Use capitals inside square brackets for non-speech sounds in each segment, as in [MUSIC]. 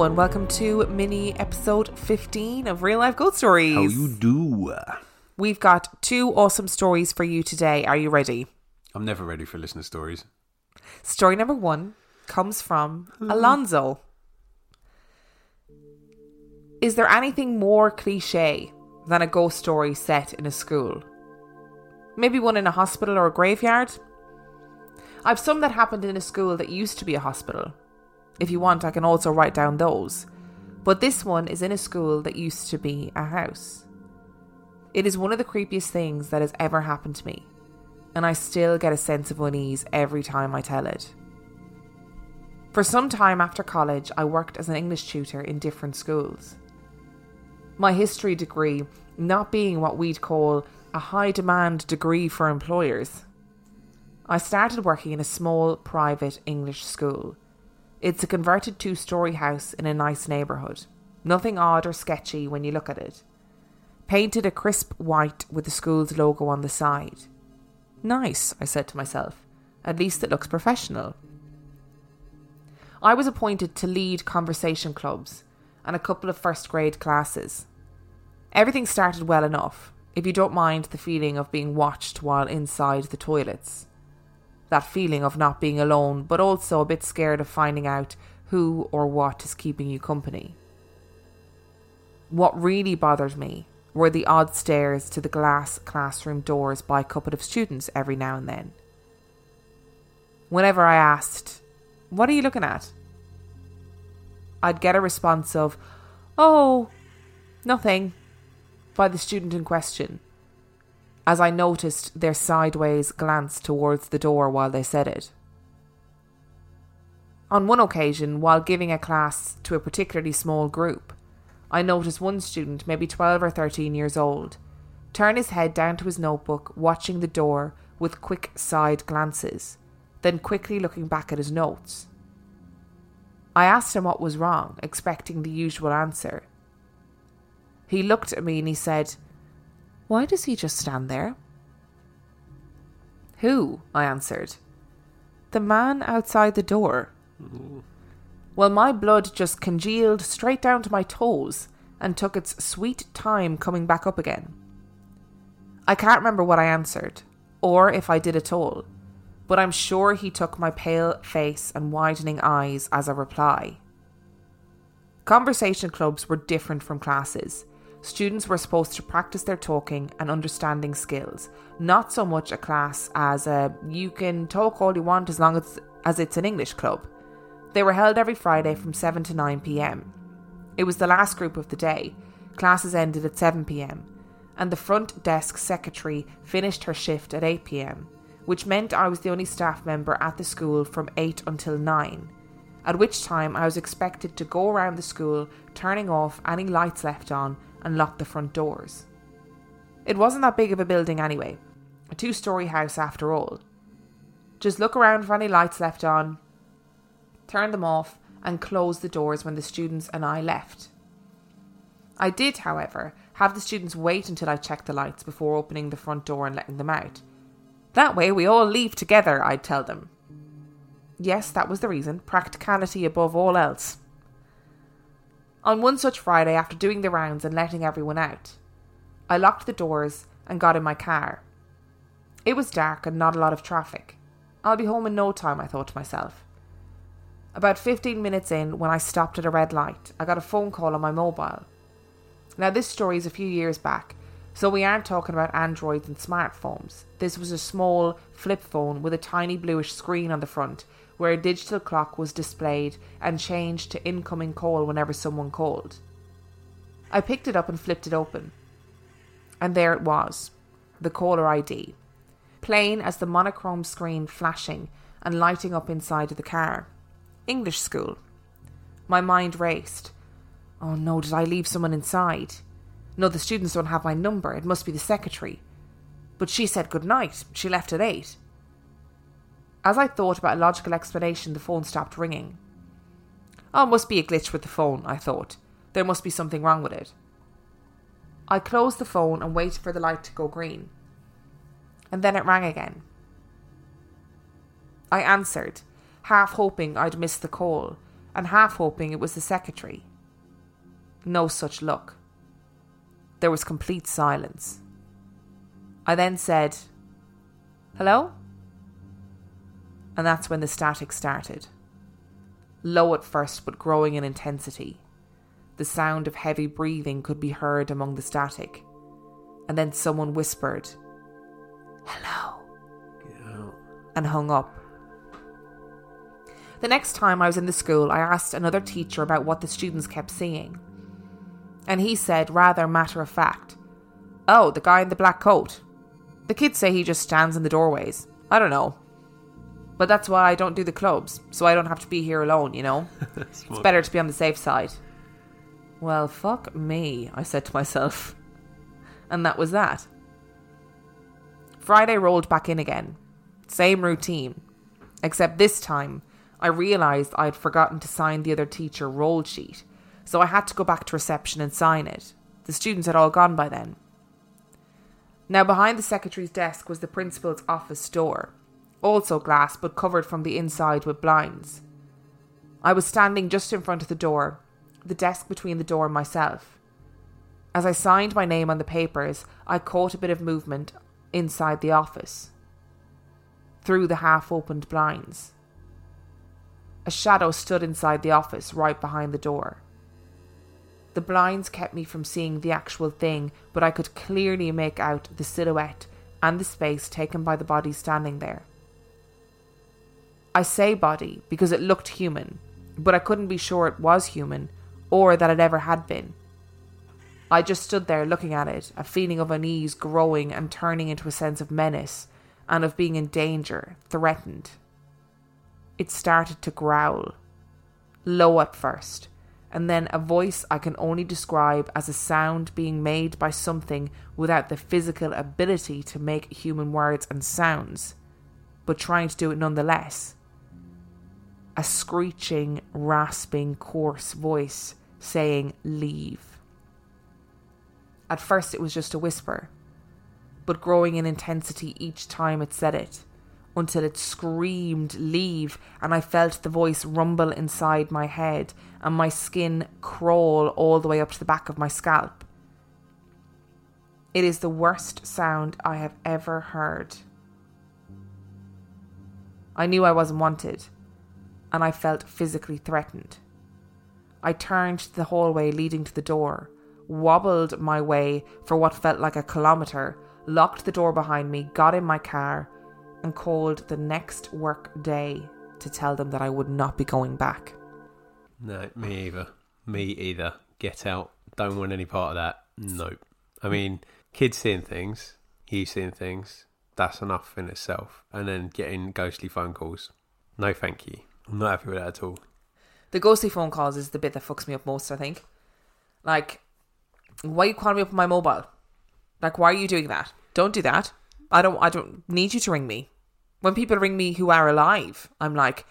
Hello and welcome to mini episode 15 of Real Life Ghost Stories. How you do? We've got two awesome stories for you today. Are you ready? I'm never ready for listener stories. Story number one comes from Alonso. Is there anything more cliche than a ghost story set in a school? Maybe one in a hospital or a graveyard? I've some that happened in a school that used to be a hospital. If you want, I can also write down those. But this one is in a school that used to be a house. It is one of the creepiest things that has ever happened to me, and I still get a sense of unease every time I tell it. For some time after college, I worked as an English tutor in different schools. My history degree not being what we'd call a high demand degree for employers. I started working in a small private English school it's a converted two story house in a nice neighbourhood. Nothing odd or sketchy when you look at it. Painted a crisp white with the school's logo on the side. Nice, I said to myself. At least it looks professional. I was appointed to lead conversation clubs and a couple of first grade classes. Everything started well enough, if you don't mind the feeling of being watched while inside the toilets that feeling of not being alone, but also a bit scared of finding out who or what is keeping you company. What really bothered me were the odd stares to the glass classroom doors by a couple of students every now and then. Whenever I asked, What are you looking at? I'd get a response of, Oh, nothing, by the student in question as I noticed their sideways glance towards the door while they said it. On one occasion, while giving a class to a particularly small group, I noticed one student, maybe 12 or 13 years old, turn his head down to his notebook, watching the door with quick side glances, then quickly looking back at his notes. I asked him what was wrong, expecting the usual answer. He looked at me and he said, why does he just stand there? Who? I answered. The man outside the door. Well, my blood just congealed straight down to my toes and took its sweet time coming back up again. I can't remember what I answered, or if I did at all, but I'm sure he took my pale face and widening eyes as a reply. Conversation clubs were different from classes students were supposed to practice their talking and understanding skills, not so much a class as a you can talk all you want as long as, as it's an English club. They were held every Friday from 7 to 9 pm. It was the last group of the day. Classes ended at 7 pm, and the front desk secretary finished her shift at 8 pm, which meant I was the only staff member at the school from 8 until 9 at which time I was expected to go around the school, turning off any lights left on and lock the front doors. It wasn't that big of a building anyway, a two story house after all. Just look around for any lights left on, turn them off, and close the doors when the students and I left. I did, however, have the students wait until I checked the lights before opening the front door and letting them out. That way we all leave together, I'd tell them. Yes, that was the reason, practicality above all else. On one such Friday, after doing the rounds and letting everyone out, I locked the doors and got in my car. It was dark and not a lot of traffic. I'll be home in no time, I thought to myself. About 15 minutes in, when I stopped at a red light, I got a phone call on my mobile. Now, this story is a few years back, so we aren't talking about Androids and smartphones. This was a small flip phone with a tiny bluish screen on the front where a digital clock was displayed and changed to incoming call whenever someone called. I picked it up and flipped it open. And there it was the caller ID, plain as the monochrome screen flashing and lighting up inside of the car. English school. My mind raced. Oh no, did I leave someone inside? No, the students don't have my number. It must be the secretary. But she said good night. She left at eight. As I thought about a logical explanation, the phone stopped ringing. Oh, must be a glitch with the phone, I thought. There must be something wrong with it. I closed the phone and waited for the light to go green. And then it rang again. I answered, half hoping I'd missed the call, and half hoping it was the secretary. No such luck. There was complete silence. I then said, Hello? And that's when the static started. Low at first, but growing in intensity. The sound of heavy breathing could be heard among the static. And then someone whispered, Hello, and hung up. The next time I was in the school, I asked another teacher about what the students kept seeing. And he said, rather matter of fact, Oh, the guy in the black coat. The kids say he just stands in the doorways. I don't know. But that's why I don't do the clubs, so I don't have to be here alone, you know? [LAUGHS] It's better to be on the safe side. Well, fuck me, I said to myself. And that was that. Friday rolled back in again. Same routine. Except this time, I realised I'd forgotten to sign the other teacher roll sheet, so I had to go back to reception and sign it. The students had all gone by then. Now, behind the secretary's desk was the principal's office door, also glass but covered from the inside with blinds. I was standing just in front of the door, the desk between the door and myself. As I signed my name on the papers, I caught a bit of movement inside the office, through the half opened blinds. A shadow stood inside the office, right behind the door. The blinds kept me from seeing the actual thing, but I could clearly make out the silhouette and the space taken by the body standing there. I say body because it looked human, but I couldn't be sure it was human or that it ever had been. I just stood there looking at it, a feeling of unease growing and turning into a sense of menace and of being in danger, threatened. It started to growl, low at first, and then a voice I can only describe as a sound being made by something without the physical ability to make human words and sounds, but trying to do it nonetheless. A screeching, rasping, coarse voice saying, Leave. At first, it was just a whisper, but growing in intensity each time it said it, until it screamed, Leave, and I felt the voice rumble inside my head and my skin crawl all the way up to the back of my scalp. It is the worst sound I have ever heard. I knew I wasn't wanted, and I felt physically threatened. I turned the hallway leading to the door, wobbled my way for what felt like a kilometre, locked the door behind me, got in my car, and called the next work day to tell them that I would not be going back. No, me either. Me either. Get out. Don't want any part of that. Nope. I mean, kids seeing things, you seeing things, that's enough in itself. And then getting ghostly phone calls. No, thank you. I'm not happy with that at all. The ghostly phone calls is the bit that fucks me up most, I think. Like, why are you calling me up on my mobile? Like, why are you doing that? Don't do that. I don't I don't need you to ring me. When people ring me who are alive, I'm like,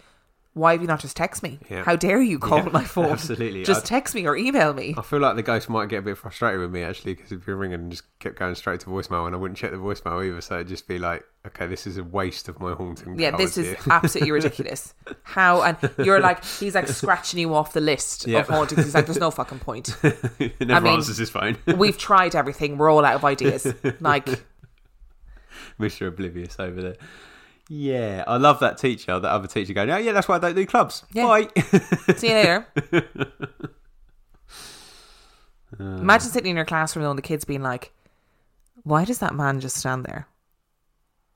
why have you not just text me? Yeah. How dare you call Yeah, my phone? absolutely. Just I- text me or email me. I feel like the ghost might get a bit frustrated with me actually because if you're ringing and just kept going straight to voicemail and I wouldn't check the voicemail either, so it'd just be like, okay, this is a waste of my haunting. Yeah, this is here. [LAUGHS] absolutely ridiculous. How and you're like he's like scratching you off the list Yeah. of hauntings. He's like, there's no fucking point. [LAUGHS] He never mean- answers his phone. [LAUGHS] We've tried everything. We're all out of ideas. Like, Mr. Oblivious over there. Yeah, I love that teacher, that other teacher going, oh, yeah, that's why I don't do clubs. Yeah. Bye. see you later. [LAUGHS] Imagine sitting in your classroom though, and the kids being like, "Why does that man just stand there?"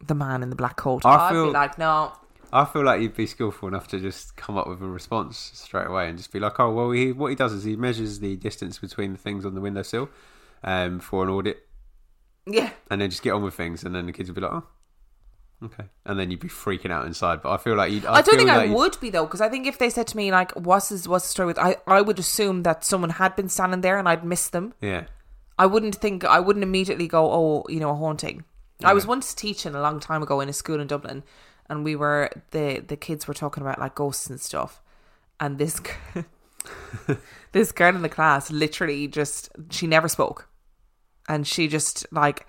The man in the black coat. I I'd be like, "No, I feel like you'd be skillful enough to just come up with a response straight away and just be like, oh, well, he, what he does is he measures the distance between the things on the windowsill um, for an audit yeah." and then just get on with things. And then the kids would be like, oh, okay. And then you'd be freaking out inside. But I feel like you'd. I, don't feel think I like you'd- be though, because I think if they said to me like, "What's his, what's the story with?" I I would assume that someone had been standing there and I'd missed them. Yeah. I wouldn't think I wouldn't immediately go, oh, you know, a haunting. I was once teaching a long time ago in a school in Dublin, and we were the the kids were talking about like ghosts and stuff, and this [LAUGHS] this girl in the class literally just she never spoke, and she just like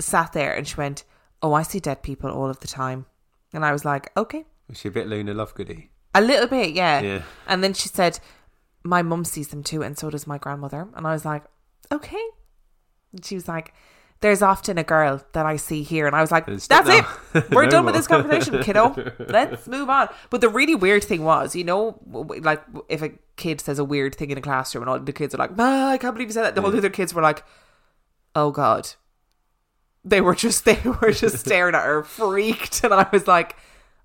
sat there and she went, "Oh, I see dead people all of the time," and I was like, "Okay." Was she a bit Luna Lovegoody? A little bit, yeah. Yeah. And then she said, My mum sees them too, and so does my grandmother. And I was like, Okay. And she was like, There's often a girl that I see here. And I was like, That's not it. [LAUGHS] We're No done with this conversation, kiddo. Let's [LAUGHS] move on. But the really weird thing was, you know, like if a kid says a weird thing in a classroom and all the kids are like, ah, I can't believe you said that. The whole other kids were like, Oh God. They were just they [LAUGHS] were just staring at her, freaked, and I was like,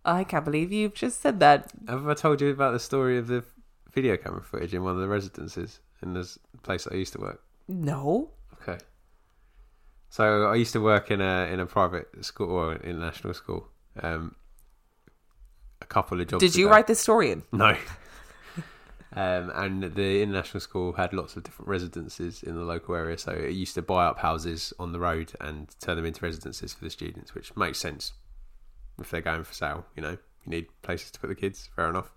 I can't believe you've just said that. Have I told you about the story of the video camera footage in one of the residences in this place that I used to work? No. Okay. So I used to work in a in a private school or international school. Um, a couple of jobs. Did you ago. write this story in? No. Um, and the international school had lots of different residences in the local area, so it used to buy up houses on the road and turn them into residences for the students, which makes sense if they're going for sale. You know, you need places to put the kids. Fair enough.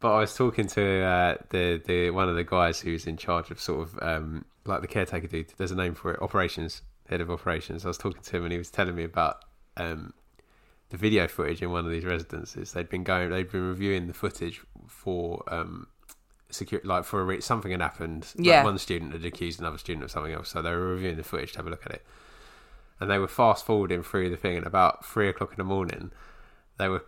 But I was talking to uh, the the one of the guys who's in charge of sort of um, like the caretaker dude. There's a name for it, operations head of operations. I was talking to him and he was telling me about um, the video footage in one of these residences. They'd been going, they'd been reviewing the footage for um, secure, like for a re- something had happened. Like Yeah. one student had accused another student of something else, so they were reviewing the footage to have a look at it. And they were fast forwarding through the thing, and about three o'clock in the morning, they were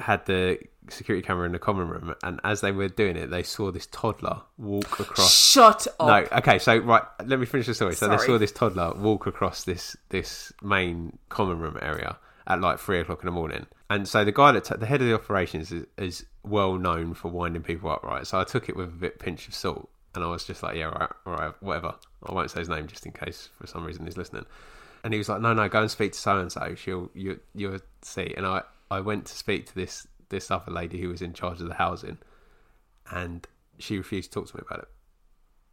had the security camera in the common room, and as they were doing it, they saw this toddler walk across Shut up. no, okay, so right, let me finish the story. So they saw this toddler walk across this this main common room area at like three o'clock in the morning, and so the guy that t- the head of the operations is, is well known for winding people up, right? So I took it with a bit pinch of salt, and I was just like, yeah, right, right, whatever. I won't say his name just in case for some reason he's listening. And he was like, no, no, go and speak to so and so. She'll you you'll see. And I I went to speak to this this other lady who was in charge of the housing, and she refused to talk to me about it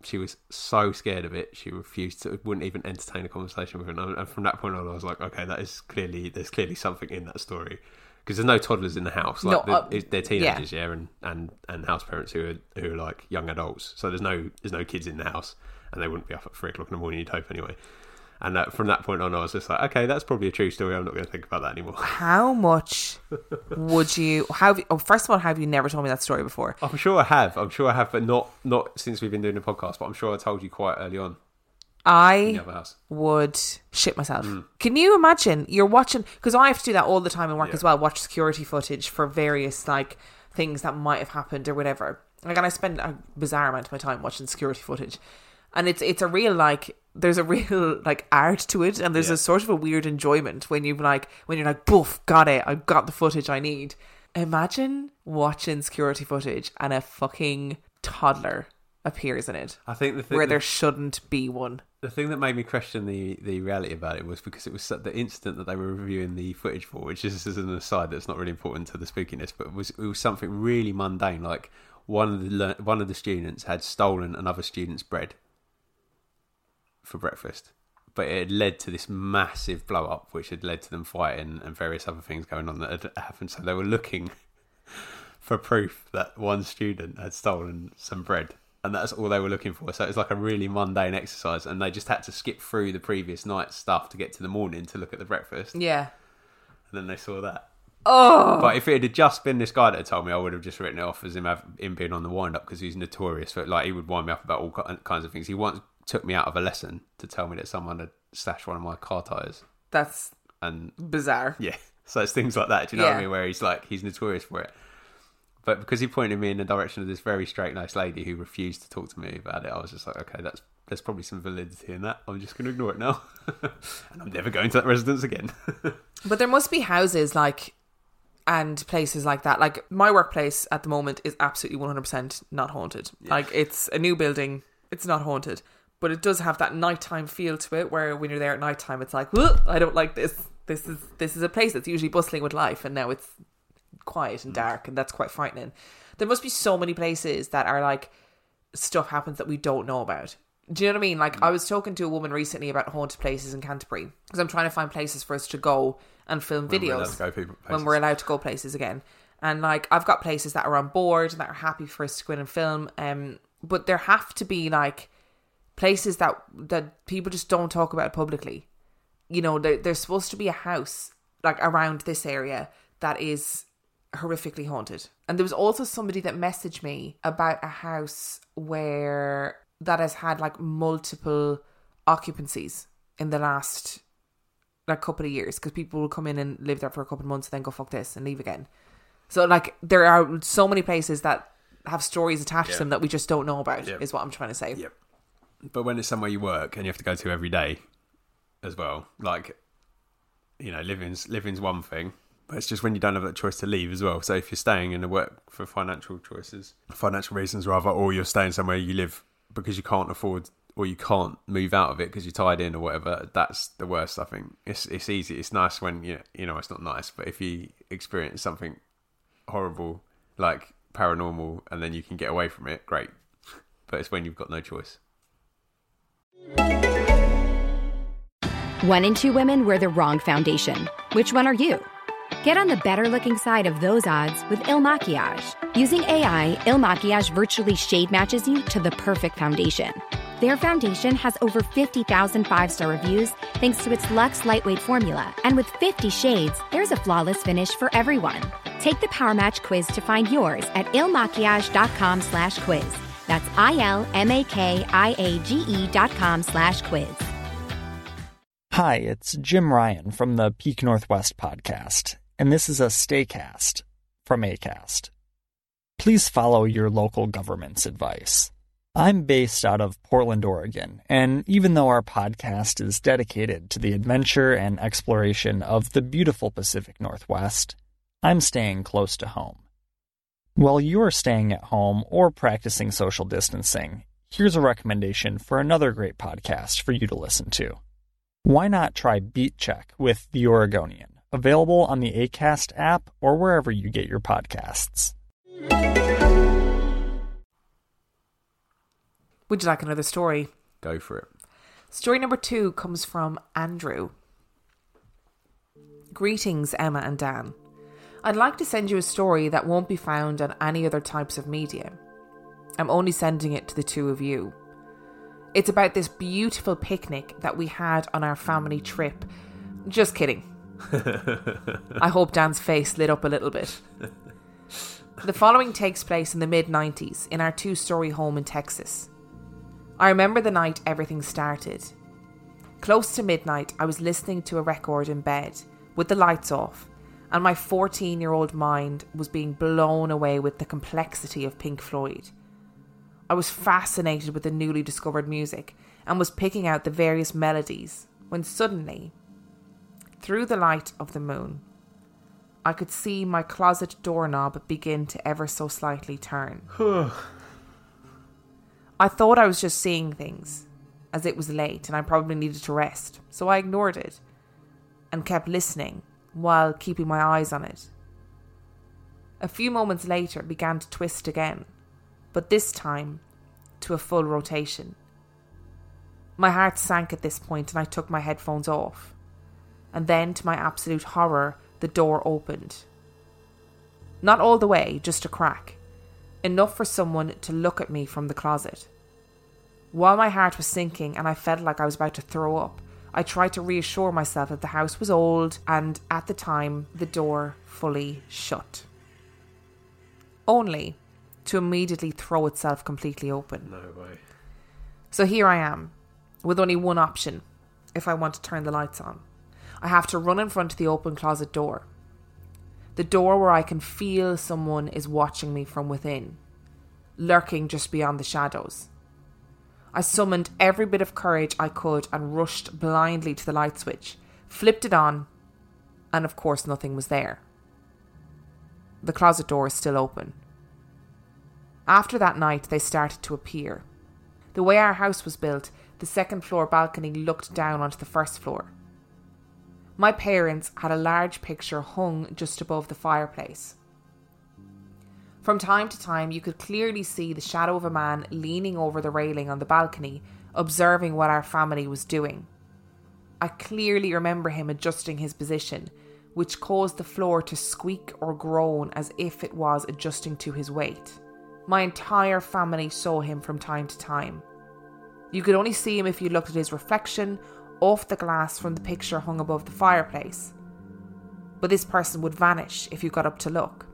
she was so scared of it she refused to wouldn't even entertain a conversation with her. And from that point on i was like okay that is clearly there's clearly something in that story. Because there's no toddlers in the house. Like No, uh, the- they're teenagers yeah, and, and and house parents who are who are like young adults. So there's no there's no kids in the house and they wouldn't be up at three o'clock in the morning you'd hope anyway and uh, from that point on i was just like okay that's probably a true story i'm not going to think about that anymore [LAUGHS] How much would you? How? Have you, oh, first of all, have you never told me that story before? i'm sure i have i'm sure i have but not not since we've been doing the podcast but i'm sure i told you quite early on I the other house would shit myself. Mm. Can you imagine? You're watching because I have to do that all the time in work Yeah. as well. Watch security footage for various like things that might have happened or whatever. Like, and I spend a bizarre amount of my time watching security footage, and it's it's a real like there's a real [LAUGHS] like art to it, and there's Yeah. a sort of a weird enjoyment when you like when you're like, boof, got it, I've got the footage I need. Imagine watching security footage and a fucking toddler appears in it i think the thing where there shouldn't be one. The thing that made me question the, the reality about it was because it was the incident that they were reviewing the footage for, which is as an aside that's not really important to the spookiness, but it was it was something really mundane. Like one of the one of the students had stolen another student's bread for breakfast, but it had led to this massive blow up, which had led to them fighting and various other things going on that had happened. So they were looking [LAUGHS] for proof that one student had stolen some bread. And that's all they were looking for. So it was like a really mundane exercise. And they just had to skip through the previous night's stuff to get to the morning to look at the breakfast. Yeah. And then they saw that. Oh, But if it had just been this guy that had told me, I would have just written it off as him, have, him being on the wind up because he's notorious for Like, he would wind me up about all kinds of things. He once took me out of a lesson to tell me that someone had stashed one of my car tyres. that's And bizarre. yeah, [LAUGHS] so it's things like that. Do you know what I mean? Where he's like, he's notorious for it. But because he pointed me in the direction of this very straight, nice lady who refused to talk to me about it, I was just like, okay, that's there's probably some validity in that. I'm just going to ignore it now, [LAUGHS] and I'm never going to that residence again. [LAUGHS] But there must be houses like and places like that. Like my workplace at the moment is absolutely 100% not haunted. Like it's a new building, it's not haunted, but it does have that nighttime feel to it where when you're there at nighttime it's like, "Ugh, I don't like this. This is this is a place that's usually bustling with life and now it's quiet and dark and that's quite frightening. There must be so many places that are like stuff happens that we don't know about. Do you know what I mean? Like I was talking to a woman recently about haunted places in Canterbury because I'm trying to find places for us to go and film When we're videos people- when we're allowed to go places again. And like I've got places that are on board and that are happy for us to go in and film. Um, but there have to be like places that that people just don't talk about publicly. You know, there, there's supposed to be a house like around this area that is horrifically haunted. And there was also somebody that messaged me about a house where that has had like multiple occupancies in the last like couple of years because people will come in and live there for a couple of months and then go fuck this and leave again. So like there are so many places that have stories attached Yeah. to them that we just don't know about Yeah. is what I'm trying to say. Yep. But when it's somewhere you work and you have to go to every day as well, like you know, living's living's one thing. But it's just when you don't have that choice to leave as well. So if you're staying in the work for financial choices, financial reasons rather, or you're staying somewhere you live because you can't afford or you can't move out of it because you're tied in or whatever, that's the worst. I think it's it's easy. It's nice when you you know it's not nice, but if you experience something horrible like paranormal and then you can get away from it, great. [LAUGHS] But it's when you've got no choice. One in two women wear the wrong foundation. Which one are you? Get on the better looking side of those odds with Il Makiage. Using AI, Il Makiage virtually shade matches you to the perfect foundation. Their foundation has over 50,000 five star reviews thanks to its luxe lightweight formula. And with 50 shades, there's a flawless finish for everyone. Take the Power Match quiz to find yours at ilmakiage.com slash quiz. That's I L M A K I A G E dot com slash quiz. Hi, it's Jim Ryan from the Peak Northwest podcast, and this is a Staycast from ACAST. Please follow your local government's advice. I'm based out of Portland, Oregon, and even though our podcast is dedicated to the adventure and exploration of the beautiful Pacific Northwest, I'm staying close to home. While you're staying at home or practicing social distancing, here's a recommendation for another great podcast for you to listen to. Why not try Beat Check with The Oregonian, available on the ACAST app or wherever you get your podcasts. Would you like another story? Go for it. Story number two comes from Andrew. Greetings, Emma and Dan. I'd like to send you a story that won't be found on any other types of media. I'm only sending it to the two of you. It's about this beautiful picnic that we had on our family trip. Just kidding. [LAUGHS] I hope Dan's face lit up a little bit. The following takes place in the mid 90s in our two story home in Texas. I remember the night everything started. Close to midnight, I was listening to a record in bed with the lights off, and my 14 year old mind was being blown away with the complexity of Pink Floyd. I was fascinated with the newly discovered music and was picking out the various melodies when suddenly, through the light of the moon, I could see my closet doorknob begin to ever so slightly turn. [SIGHS] I thought I was just seeing things, as it was late and I probably needed to rest, so I ignored it and kept listening while keeping my eyes on it. A few moments later, it began to twist again, but this time to a full rotation. My heart sank at this point and I took my headphones off. And then, to my absolute horror, the door opened. Not all the way, just a crack enough for someone to look at me from the closet. While my heart was sinking and I felt like I was about to throw up, I tried to reassure myself that the house was old and at the time the door fully shut. Only to immediately throw itself completely open. No way. So here I am, with only one option if I want to turn the lights on. I have to run in front of the open closet door. The door where I can feel someone is watching me from within, lurking just beyond the shadows. I summoned every bit of courage I could and rushed blindly to the light switch, flipped it on, and of course nothing was there. The closet door is still open. After that night, they started to appear. The way our house was built, the second floor balcony looked down onto the first floor. My parents had a large picture hung just above the fireplace. From time to time, you could clearly see the shadow of a man leaning over the railing on the balcony, observing what our family was doing. I clearly remember him adjusting his position, which caused the floor to squeak or groan as if it was adjusting to his weight. My entire family saw him from time to time. You could only see him if you looked at his reflection off the glass from the picture hung above the fireplace. But this person would vanish if you got up to look.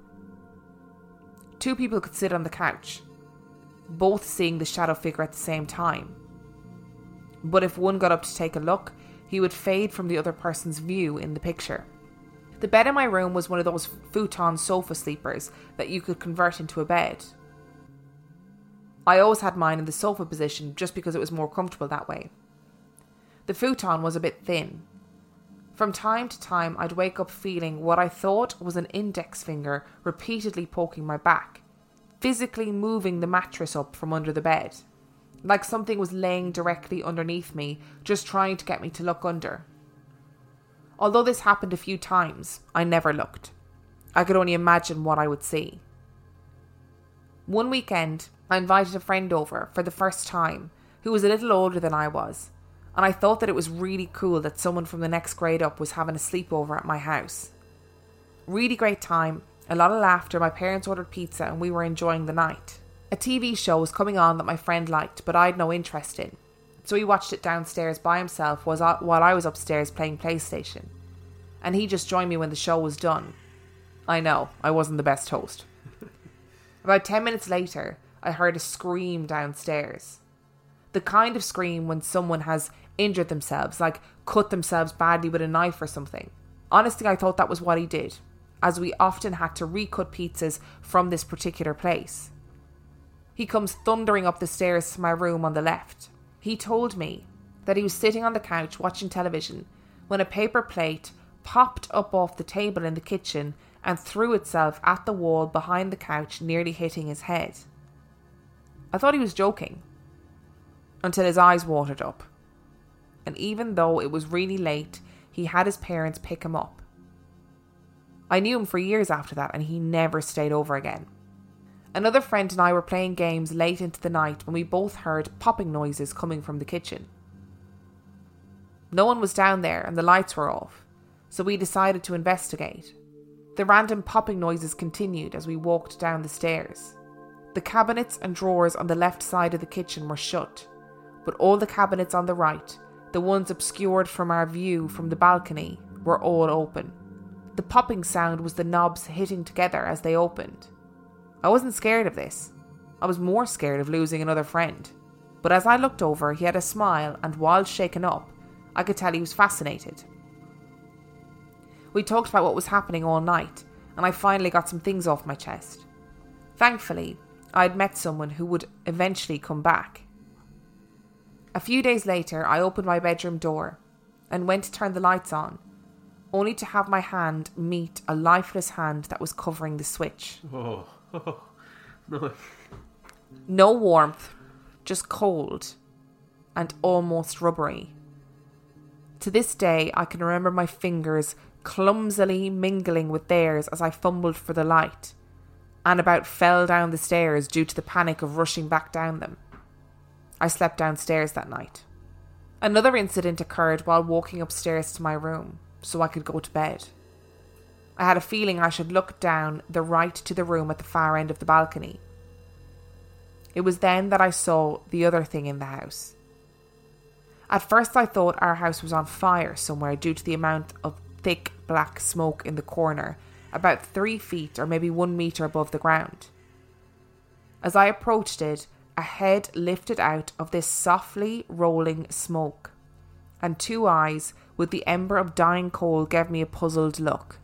Two people could sit on the couch, both seeing the shadow figure at the same time. But if one got up to take a look, he would fade from the other person's view in the picture. The bed in my room was one of those futon sofa sleepers that you could convert into a bed. I always had mine in the sofa position just because it was more comfortable that way. The futon was a bit thin. From time to time, I'd wake up feeling what I thought was an index finger repeatedly poking my back, physically moving the mattress up from under the bed, like something was laying directly underneath me, just trying to get me to look under. Although this happened a few times, I never looked. I could only imagine what I would see. One weekend, I invited a friend over for the first time who was a little older than I was, and I thought that it was really cool that someone from the next grade up was having a sleepover at my house. Really great time, a lot of laughter, my parents ordered pizza, and we were enjoying the night. A TV show was coming on that my friend liked, but I had no interest in, so he watched it downstairs by himself while I was upstairs playing PlayStation. And he just joined me when the show was done. I know, I wasn't the best host. [LAUGHS] About 10 minutes later, I heard a scream downstairs. The kind of scream when someone has injured themselves, like cut themselves badly with a knife or something. Honestly, I thought that was what he did, as we often had to recut pizzas from this particular place. He comes thundering up the stairs to my room on the left. He told me that he was sitting on the couch watching television when a paper plate popped up off the table in the kitchen and threw itself at the wall behind the couch, nearly hitting his head. I thought he was joking until his eyes watered up. And even though it was really late, he had his parents pick him up. I knew him for years after that, and he never stayed over again. Another friend and I were playing games late into the night when we both heard popping noises coming from the kitchen. No one was down there and the lights were off, so we decided to investigate. The random popping noises continued as we walked down the stairs. The cabinets and drawers on the left side of the kitchen were shut, but all the cabinets on the right, the ones obscured from our view from the balcony, were all open. The popping sound was the knobs hitting together as they opened. I wasn't scared of this. I was more scared of losing another friend. But as I looked over, he had a smile, and while shaken up, I could tell he was fascinated. We talked about what was happening all night, and I finally got some things off my chest. Thankfully, I had met someone who would eventually come back. A few days later, I opened my bedroom door and went to turn the lights on, only to have my hand meet a lifeless hand that was covering the switch. Oh, oh [LAUGHS] no. No warmth, just cold and almost rubbery. To this day, I can remember my fingers clumsily mingling with theirs as I fumbled for the light, and about fell down the stairs due to the panic of rushing back down them. I slept downstairs that night. Another incident occurred while walking upstairs to my room so I could go to bed. I had a feeling I should look down the right to the room at the far end of the balcony. It was then that I saw the other thing in the house. At first, I thought our house was on fire somewhere due to the amount of thick black smoke in the corner, about three feet or maybe one metre above the ground. As I approached it, a head lifted out of this softly rolling smoke, and two eyes with the ember of dying coal gave me a puzzled look.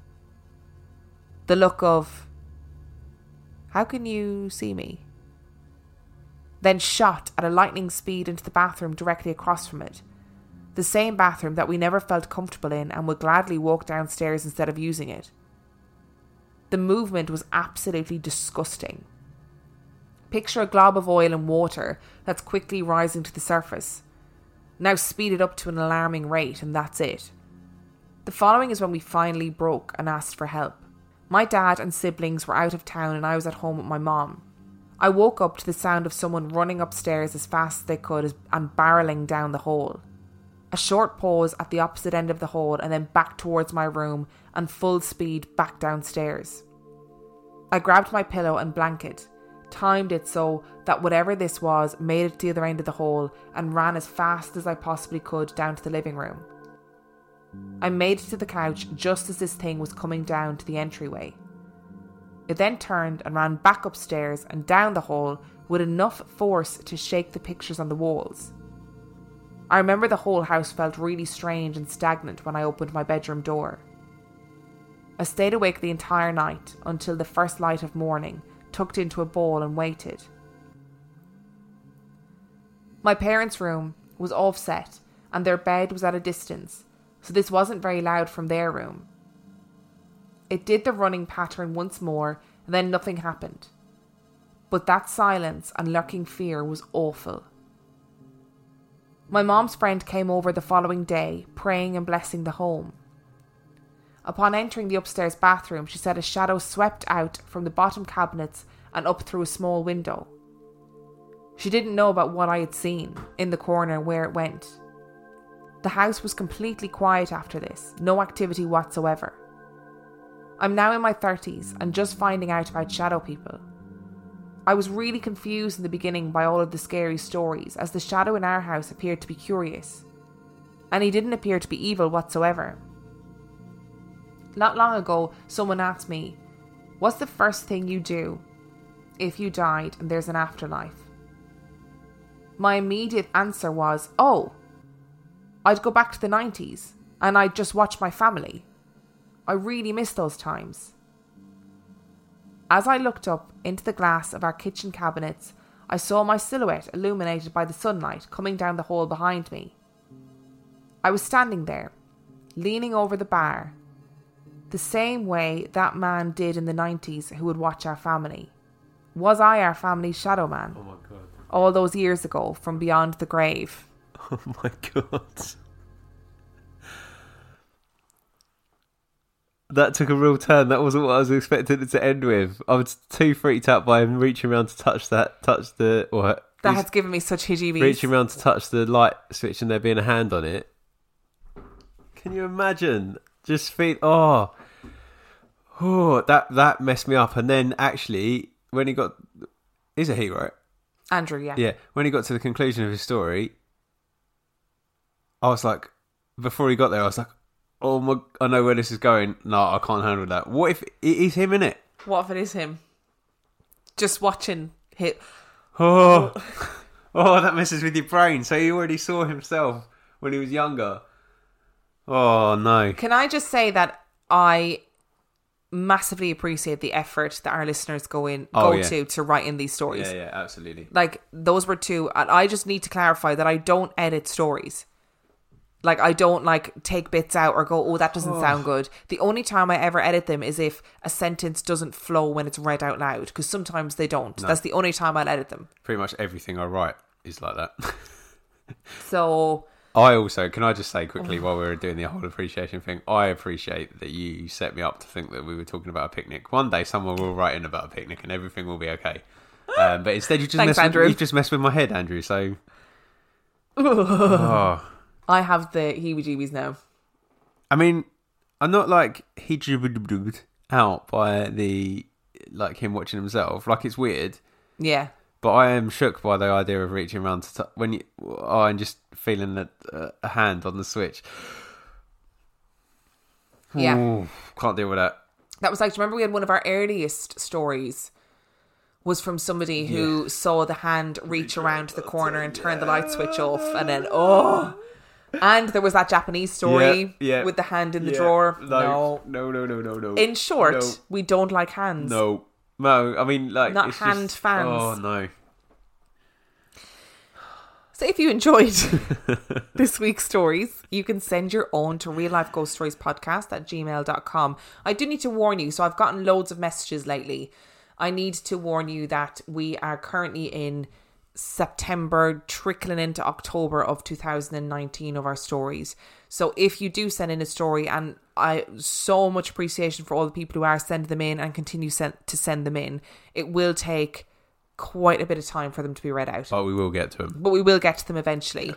The look of, How can you see me? Then shot at a lightning speed into the bathroom directly across from it, the same bathroom that we never felt comfortable in and would gladly walk downstairs instead of using it. The movement was absolutely disgusting. Picture a glob of oil and water that's quickly rising to the surface. Now speed it up to an alarming rate, and that's it. The following is when we finally broke and asked for help. My dad and siblings were out of town, and I was at home with my mom. I woke up to the sound of someone running upstairs as fast as they could and barreling down the hall. A short pause at the opposite end of the hall and then back towards my room and full speed back downstairs. I grabbed my pillow and blanket, timed it so that whatever this was made it to the other end of the hall and ran as fast as I possibly could down to the living room. I made it to the couch just as this thing was coming down to the entryway. It then turned and ran back upstairs and down the hall with enough force to shake the pictures on the walls. I remember the whole house felt really strange and stagnant when I opened my bedroom door. I stayed awake the entire night until the first light of morning, tucked into a ball and waited. My parents' room was offset and their bed was at a distance, so this wasn't very loud from their room. It did the running pattern once more, and then nothing happened. But that silence and lurking fear was awful. My mom's friend came over the following day, praying and blessing the home. Upon entering the upstairs bathroom, she said a shadow swept out from the bottom cabinets and up through a small window. She didn't know about what I had seen in the corner where it went. The house was completely quiet after this, no activity whatsoever. I'm now in my 30s and just finding out about shadow people. I was really confused in the beginning by all of the scary stories, as the shadow in our house appeared to be curious. And he didn't appear to be evil whatsoever. Not long ago, someone asked me, What's the first thing you do if you died and there's an afterlife? My immediate answer was, Oh, I'd go back to the 90s and I'd just watch my family. I really miss those times. As I looked up into the glass of our kitchen cabinets, I saw my silhouette illuminated by the sunlight coming down the hall behind me. I was standing there, leaning over the bar, the same way that man did in the 90s who would watch our family. Was I our family's shadow man? Oh my god. All those years ago from beyond the grave. [LAUGHS] Oh my god. That took a real turn. That wasn't what I was expecting it to end with. I was too freaked out by him reaching around to touch that, touch the, or That has given me such heebie reaching around to touch the light switch and there being a hand on it. Can you imagine? Just feel, oh, oh, that that messed me up. And then actually, when he got, is it he right? Andrew, yeah. Yeah, when he got to the conclusion of his story, I was like, before he got there, I was like, oh my, I know where this is going. No, I can't handle that. What if it is him in it? What if it is him? Just watching hit. Oh, [LAUGHS] oh, that messes with your brain. So he already saw himself when he was younger. Oh no. Can I just say that I massively appreciate the effort that our listeners go in Oh, go yeah. to to write in these stories. Yeah, yeah, absolutely. Like those were two and I just need to clarify that I don't edit stories. Like I don't like take bits out or go, oh that doesn't oh. sound good. The only time I ever edit them is if a sentence doesn't flow when it's read out loud because sometimes they don't. That's the only time I'll edit them. Pretty much everything I write is like that. [LAUGHS] So I also, can I just say quickly while we were doing the whole appreciation thing, I appreciate that you set me up to think that we were talking about a picnic. One day someone will write in about a picnic and everything will be okay. Um, but instead, you just Thanks, mess with, you just messed with my head, Andrew. So, oh. [LAUGHS] I have the heebie jeebies now. I mean, I'm not like he dribbled out by the like him watching himself. Like it's weird, Yeah. But I am shook by the idea of reaching around to t- when you oh, and just feeling that uh, a hand on the switch. Yeah. Ooh, can't deal with that. That was like, remember we had one of our earliest stories was from somebody who saw the hand reach around the corner and turn the light switch off and then, oh. And there was that Japanese story Yeah, yeah, with the hand in the Yeah. drawer. No, no, no, no, no, no. In short, No. we don't like hands. no, no. I mean, like Not hand just- fans. Oh no. So if you enjoyed [LAUGHS] this week's stories, you can send your own to real life ghost stories podcast at gmail.com. I do need to warn you, so I've gotten loads of messages lately. I need to warn you that we are currently in September, trickling into October of 2019 of our stories. So if you do send in a story, and I so much appreciation for all the people who are sending them in and continue send, to send them in, it will take quite a bit of time for them to be read out But we will get to them. but we will get to them eventually.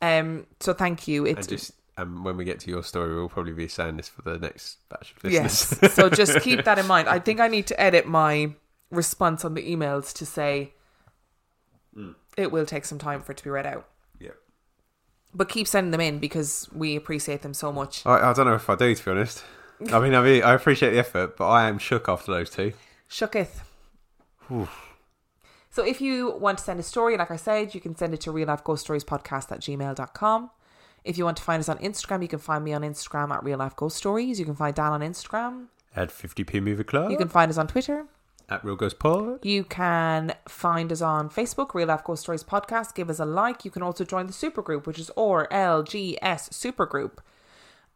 Um, so thank you. It's And just um, when we get to your story, we'll probably be saying this for the next batch of listeners. yes. so just keep [LAUGHS] that in mind. I think I need to edit my response on the emails to say Mm. it will take some time for it to be read out. yeah. But keep sending them in because we appreciate them so much. I, I don't know if I do, to be honest. I mean, I mean, I appreciate the effort, but I am shook after those two. Shooketh. So if you want to send a story, like I said, you can send it to real life ghost stories podcast at gmail.com. If you want to find us on Instagram, you can find me on Instagram at real life ghost stories. You can find Dan on Instagram. At 50p Movie Club. You can find us on Twitter. At Real Ghost Pod. You can find us on Facebook, Real Life Ghost Stories Podcast. Give us a like. You can also join the supergroup, which is RLGS Supergroup.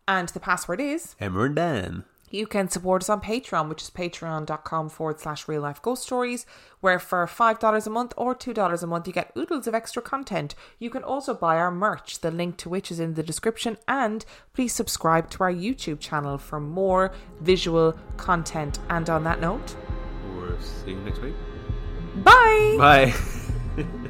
And the password is Emma and Dan. you can support us on Patreon, which is patreon.com forward slash real life ghost stories, where for $5 a month or $2 a month, you get oodles of extra content. You can also buy our merch, the link to which is in the description. And please subscribe to our YouTube channel for more visual content. And on that note, We'll see you next week. bye! Bye. [LAUGHS]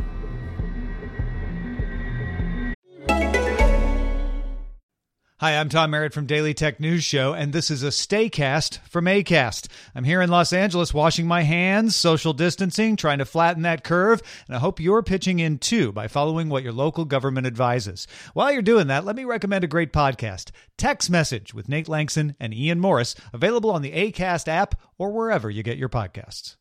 Hi, I'm Tom Merritt from Daily Tech News Show, and this is a Staycast from ACAST. I'm here in Los Angeles washing my hands, social distancing, trying to flatten that curve, and I hope you're pitching in too by following what your local government advises. While you're doing that, let me recommend a great podcast, Text Message with Nate Lanxon and Ian Morris, available on the ACAST app or wherever you get your podcasts.